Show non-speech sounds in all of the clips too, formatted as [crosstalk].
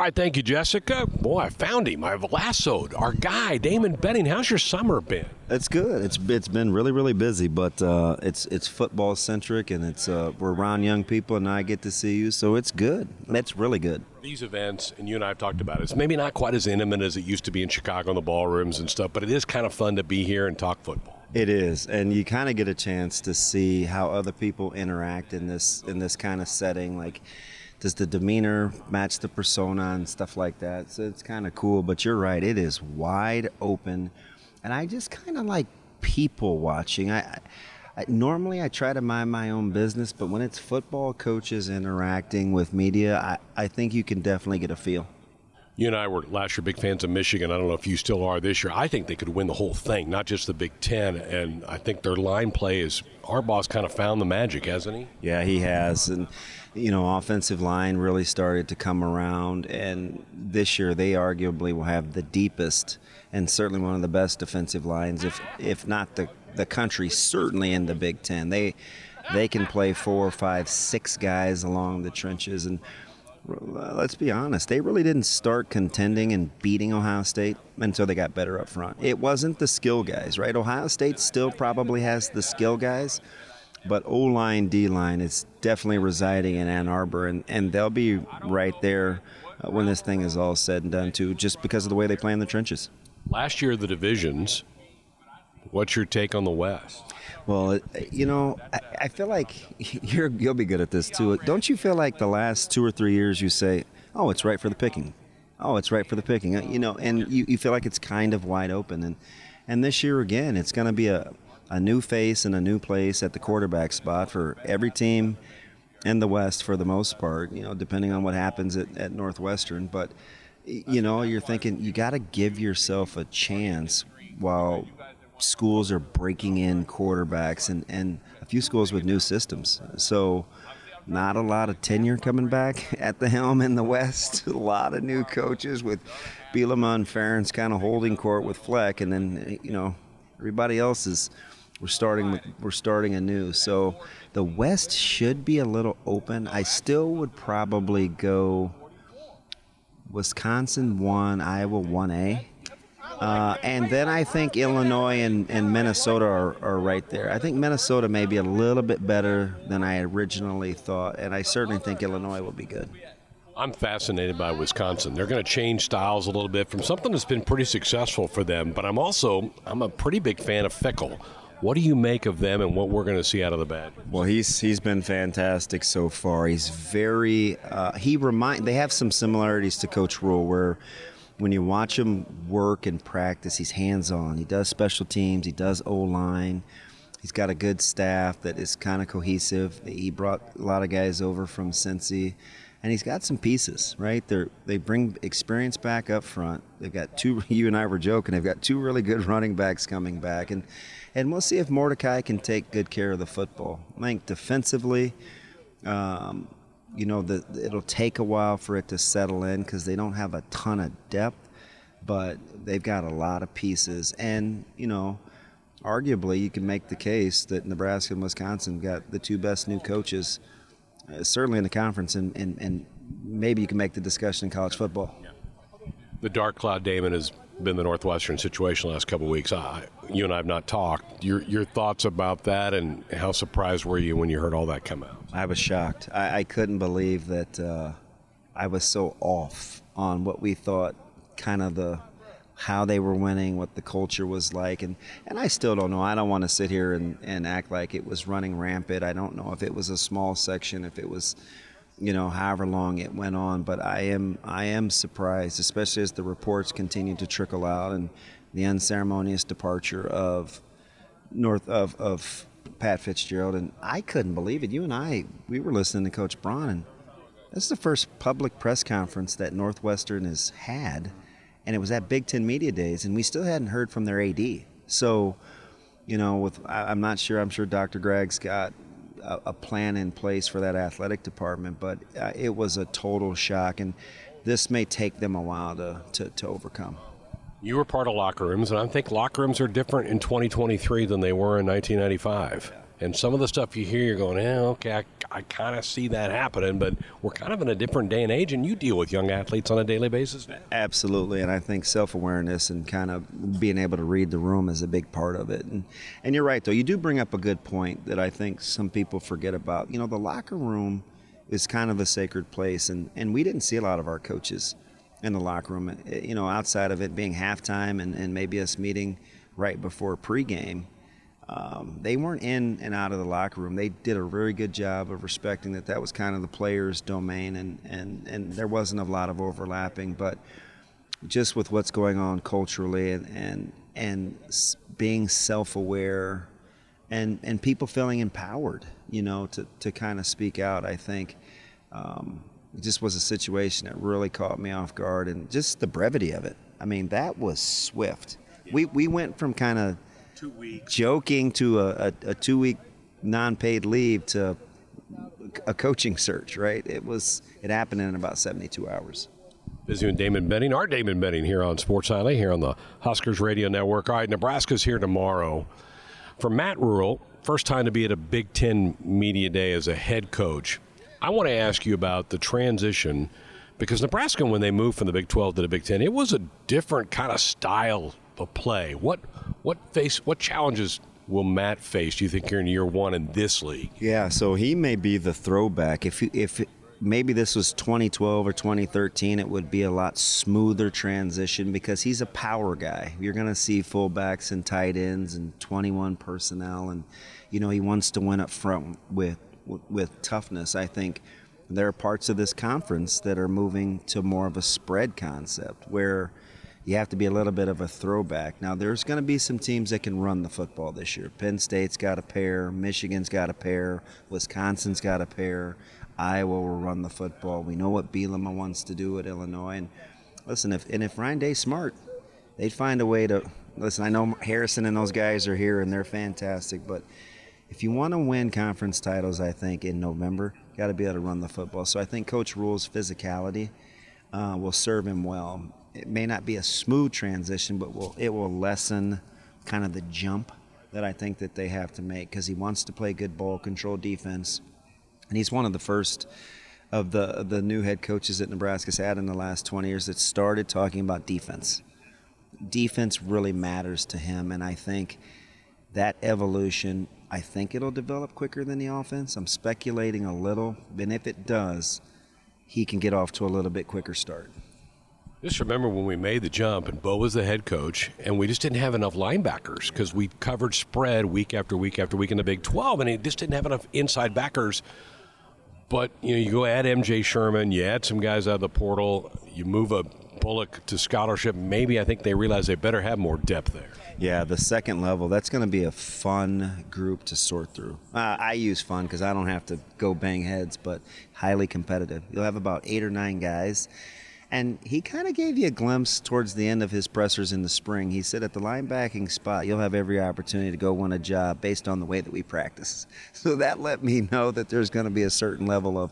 All right, thank you, Jessica. Boy, I found him. I've lassoed our guy, Damon Benning. How's your summer been? It's good. It's it's been really really busy, but uh, it's it's football centric, and it's uh, we're around young people, and I get to see you, so it's good. It's really good. These events, and you and I have talked about it. It's maybe not quite as intimate as it used to be in Chicago in the ballrooms and stuff, but it is kind of fun to be here and talk football. It is, and you kind of get a chance to see how other people interact in this in this kind of setting, like does the demeanor match the persona and stuff like that. So it's kind of cool. But you're right, it is wide open, and I just kind of like people watching. I, I, normally I try to mind my own business, but when it's football coaches interacting with media, I, I think you can definitely get a feel. You and I were last year big fans of Michigan. I don't know if you still are this year. I think they could win the whole thing, not just the Big Ten. And I think their line play is Harbaugh's kind of found the magic, hasn't he? Yeah, he has. And you know, offensive line really started to come around, and this year they arguably will have the deepest and certainly one of the best defensive lines, if if not the the country, certainly in the Big Ten. They they can play four, five, six guys along the trenches, and let's be honest, they really didn't start contending and beating Ohio State until they got better up front. It wasn't the skill guys, right? Ohio State still probably has the skill guys but O line, D line is definitely residing in Ann Arbor, and, and they'll be right there uh, when this thing is all said and done, too, just because of the way they play in the trenches. Last year, the divisions. What's your take on the West? Well, you know, I, I feel like [laughs] you're, you'll be good at this too. Don't you feel like the last two or three years you say, "Oh, it's right for the picking," "Oh, it's right for the picking," uh, you know, and you, you feel like it's kind of wide open, and and this year again, it's going to be a a new face and a new place at the quarterback spot for every team in the West for the most part, you know, depending on what happens at, at Northwestern. But, you know, you're thinking you got to give yourself a chance while schools are breaking in quarterbacks and, and a few schools with new systems. So, not a lot of tenure coming back [laughs] at the helm in the West. [laughs] a lot of new coaches with Bielema and Ferentz kind of holding court with Fleck, and then you know everybody else is we're starting we're starting anew. So the West should be a little open. I still would probably go Wisconsin one, Iowa one A. Uh, and then I think Illinois and, and Minnesota are, are right there. I think Minnesota may be a little bit better than I originally thought, and I certainly think Illinois will be good. I'm fascinated by Wisconsin. They're going to change styles a little bit from something that's been pretty successful for them, but I'm also I'm a pretty big fan of Fickell. What do you make of them and what we're going to see out of the bad? Well, he's he's been fantastic so far. He's very uh, he remind they have some similarities to Coach Rhule where when you watch him work and practice, he's hands on. He does special teams. He does O line. He's got a good staff that is kind of cohesive. He brought a lot of guys over from Cincy, and he's got some pieces. Right, they they bring experience back up front. They've got two. [laughs] You and I were joking. They've got two really good running backs coming back, and and we'll see if Mordecai can take good care of the football. I think defensively, um, you know, the, it'll take a while for it to settle in because they don't have a ton of depth, but they've got a lot of pieces. And, you know, arguably you can make the case that Nebraska and Wisconsin got the two best new coaches, uh, certainly in the conference, and, and, and maybe you can make the discussion in college football. The dark cloud Damon has been the Northwestern situation the last couple weeks. I, you and I have not talked. Your your thoughts about that, and how surprised were you when you heard all that come out? I was shocked. I, I couldn't believe that uh, I was so off on what we thought, kind of the how they were winning, what the culture was like, and and I still don't know. I don't want to sit here and, and act like it was running rampant. I don't know if it was a small section, if it was you know, however long it went on. But I am I am surprised, especially as the reports continue to trickle out and the unceremonious departure of North of, of Pat Fitzgerald. And I couldn't believe it. You and I, we were listening to Coach Braun, and this is the first public press conference that Northwestern has had, and it was at Big Ten Media Days, and we still hadn't heard from their AD. So, you know, with I'm not sure. I'm sure Dr. Gragg's got a, a plan in place for that athletic department, but uh, it was a total shock, and this may take them a while to, to, to overcome. You were part of locker rooms, and I think locker rooms are different in 2023 than they were in 1995. And some of the stuff you hear, you're going, "Yeah, okay, I, I kind of see that happening, but we're kind of in a different day and age, and you deal with young athletes on a daily basis now. Absolutely, and I think self awareness and kind of being able to read the room is a big part of it. And and you're right though, you do bring up a good point that I think some people forget about. You know, the locker room is kind of a sacred place, and and we didn't see a lot of our coaches in the locker room. You know, outside of it being halftime and, and maybe us meeting right before pregame um, they weren't in and out of the locker room. They did a very good job of respecting that that was kind of the players' domain, and, and, and there wasn't a lot of overlapping. But just with what's going on culturally and, and, and being self aware and, and people feeling empowered, you know, to, to kind of speak out, I think. Um, it just was a situation that really caught me off guard and just the brevity of it. I mean, that was swift. We, we went from kind of. Joking to a, a, a two week non paid leave to a coaching search, right? It was it happened in about 72 hours. Busy with Damon Benning, our Damon Benning here on Sports Nightly, here on the Huskers Radio Network. All right, Nebraska's here tomorrow. For Matt Rhule, first time to be at a Big Ten Media Day as a head coach. I want to ask you about the transition because Nebraska, when they moved from the Big 12 to the Big 10, it was a different kind of style of play. What what face what challenges will Matt face? Do you think you're in year one in this league? Yeah, so he may be the throwback. If if maybe this was 2012 or 2013, it would be a lot smoother transition because he's a power guy. You're going to see fullbacks and tight ends and 21 personnel, and you know he wants to win up front with with toughness. I think there are parts of this conference that are moving to more of a spread concept where you have to be a little bit of a throwback. Now, there's going to be some teams that can run the football this year. Penn State's got a pair, Michigan's got a pair, Wisconsin's got a pair, Iowa will run the football. We know what Bielema wants to do at Illinois. And listen, if and if Ryan Day's smart, they'd find a way to listen. I know Harrison and those guys are here and they're fantastic, but if you want to win conference titles, I think in November, got to be able to run the football. So I think Coach Rhule's physicality uh, will serve him well it may not be a smooth transition, but will it will lessen kind of the jump that I think that they have to make because he wants to play good ball control defense, and he's one of the first of the the new head coaches that Nebraska's had in the last 20 years that started talking about defense. Defense really matters to him, and I think that evolution. I think it'll develop quicker than the offense. I'm speculating a little, and if it does, he can get off to a little bit quicker start. Just remember when we made the jump and Bo was the head coach, and we just didn't have enough linebackers because we covered spread week after week after week in the Big 12, and it just didn't have enough inside backers. But you know, you go add MJ Sherman, you add some guys out of the portal, you move a Bullock to scholarship. Maybe I think they realize they better have more depth there. Yeah, the second level, that's going to be a fun group to sort through. Uh, I use fun because I don't have to go bang heads, but highly competitive. You'll have about eight or nine guys and he kind of gave you a glimpse towards the end of his pressers in the spring. He said, at the linebacking spot, you'll have every opportunity to go win a job based on the way that we practice. [laughs] So that let me know that there's going to be a certain level of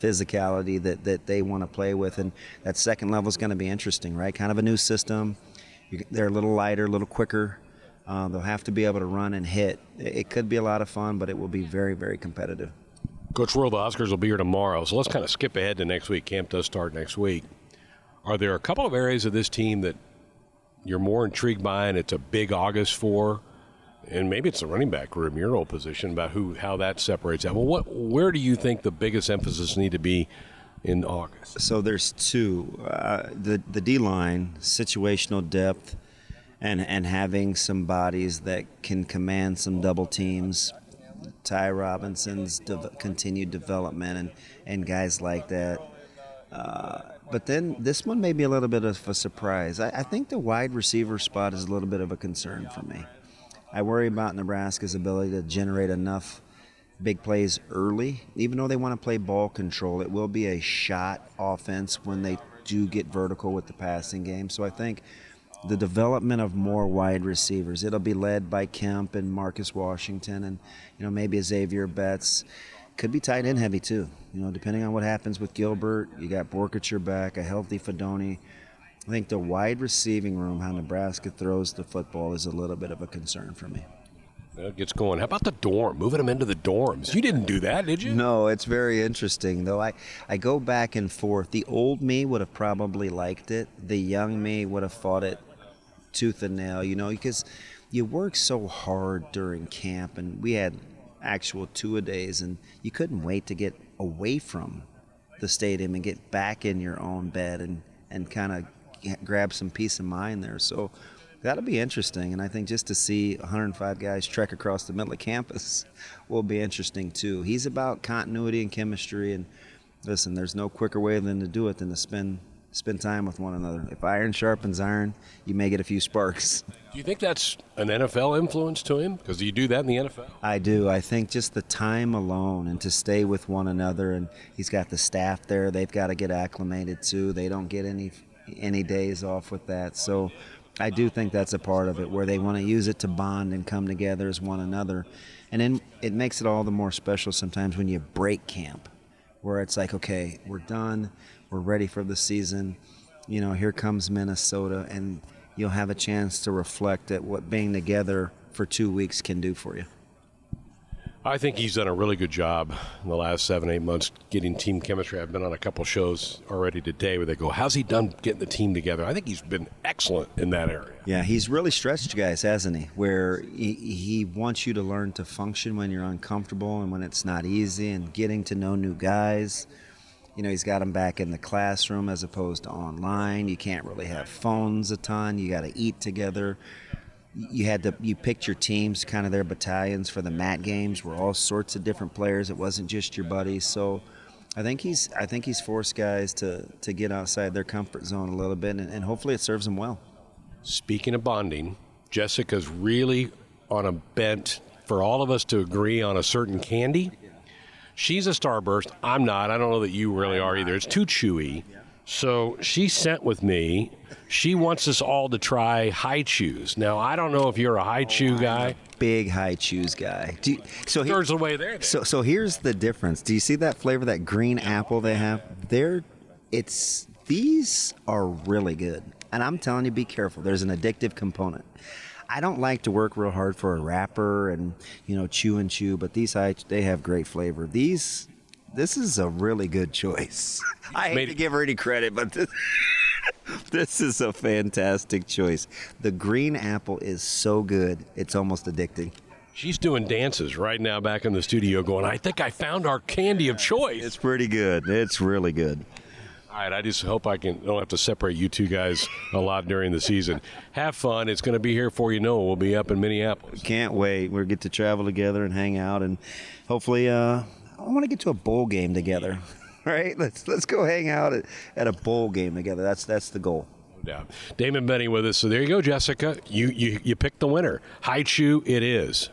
physicality that, that they want to play with. And that second level is going to be interesting, right? Kind of a new system. They're a little lighter, a little quicker. Uh, they'll have to be able to run and hit. It could be a lot of fun, but it will be very, very competitive. Coach Rhule, the Huskers will be here tomorrow, so let's kind of skip ahead to next week. Camp does start next week. Are there a couple of areas of this team that you're more intrigued by and it's a big August for? And maybe it's the running back room, your old position, about who how that separates out. Well, what where do you think the biggest emphasis need to be in August? So there's two. Uh, the the D line, situational depth, and and having some bodies that can command some double teams. Ty Robinson's de- continued development and and guys like that. Uh, but then this one may be a little bit of a surprise. I, I, think the wide receiver spot is a little bit of a concern for me. I worry about Nebraska's ability to generate enough big plays early. Even though they want to play ball control, it will be a shot offense when they do get vertical with the passing game. So I think the development of more wide receivers, it'll be led by Kemp and Marcus Washington and you know maybe Zavier Betts could be tight end heavy too. You know, depending on what happens with Gilbert, you got Boerkircher back, a healthy Fidone. I think the wide receiving room, how Nebraska throws the football, is a little bit of a concern for me. It gets going. How about the dorm? Moving them into the dorms. You didn't do that, did you? No, it's very interesting though. I, I go back and forth. The old me would have probably liked it. The young me would have fought it tooth and nail, you know, because you work so hard during camp and we had actual two a days and you couldn't wait to get away from the stadium and get back in your own bed and, and kind of grab some peace of mind there. So that'll be interesting. And I think just to see 105 guys trek across the middle of campus [laughs] will be interesting too. He's about continuity and chemistry. And listen, there's no quicker way than to do it than to spend spend time with one another. If iron sharpens iron, you may get a few sparks. [laughs] Do you think that's an NFL influence to him? Because you do that in the NFL. I do. I think just the time alone and to stay with one another, and he's got the staff there. They've got to get acclimated too. They don't get any any days off with that. So I do think that's a part of it where they want to use it to bond and come together as one another. And then it makes it all the more special sometimes when you break camp, where it's like, okay, we're done, we're ready for the season. You know, here comes Minnesota, and you'll have a chance to reflect at what being together for two weeks can do for you. I think he's done a really good job in the last seven, eight months getting team chemistry. I've been on a couple shows already today where they go, How's he done getting the team together? I think he's been excellent in that area. Yeah, he's really stretched you guys, hasn't he? Where he, he wants you to learn to function when you're uncomfortable and when it's not easy and getting to know new guys. You know, he's got them back in the classroom as opposed to online. You can't really have phones a ton. You got to eat together you had to you picked your teams, kind of their battalions for the mat games. Were all sorts of different players. It wasn't just your buddies. So I think he's I think he's forced guys to to get outside their comfort zone a little bit, and, and hopefully it serves them well. Speaking of bonding, Jessica's really on a bent for all of us to agree on a certain candy. She's a starburst. I'm not. I don't know that you really are either. It's too chewy. So she sent with me. She wants us all to try Hi-Chews. Now I don't know if you're a Hi-Chew oh, guy. Big Hi-Chews guy. You, so he, there's a way there. Then. So so here's the difference. Do you see that flavor, that green apple they have? They're it's these are really good. And I'm telling you, be careful. There's an addictive component. I don't like to work real hard for a wrapper and you know chew and chew, but these high they have great flavor. These this is a really good choice. [laughs] I hate to give her any credit, but this, [laughs] this is a fantastic choice. The green apple is so good, it's almost addicting. She's doing dances right now back in the studio going, I think I found our candy of choice. It's pretty good. It's really good. All right, I just hope I can don't have to separate you two guys a lot during the season. Have fun. It's going to be here for you know. We'll be up in Minneapolis. Can't wait. We'll get to travel together and hang out, and hopefully, uh, I want to get to a bowl game together. [laughs] Right? Let's let's go hang out at, at a bowl game together. That's that's the goal. Yeah. Damon Benning with us. So there you go, Jessica. You you you picked the winner. Hi-Chew it is.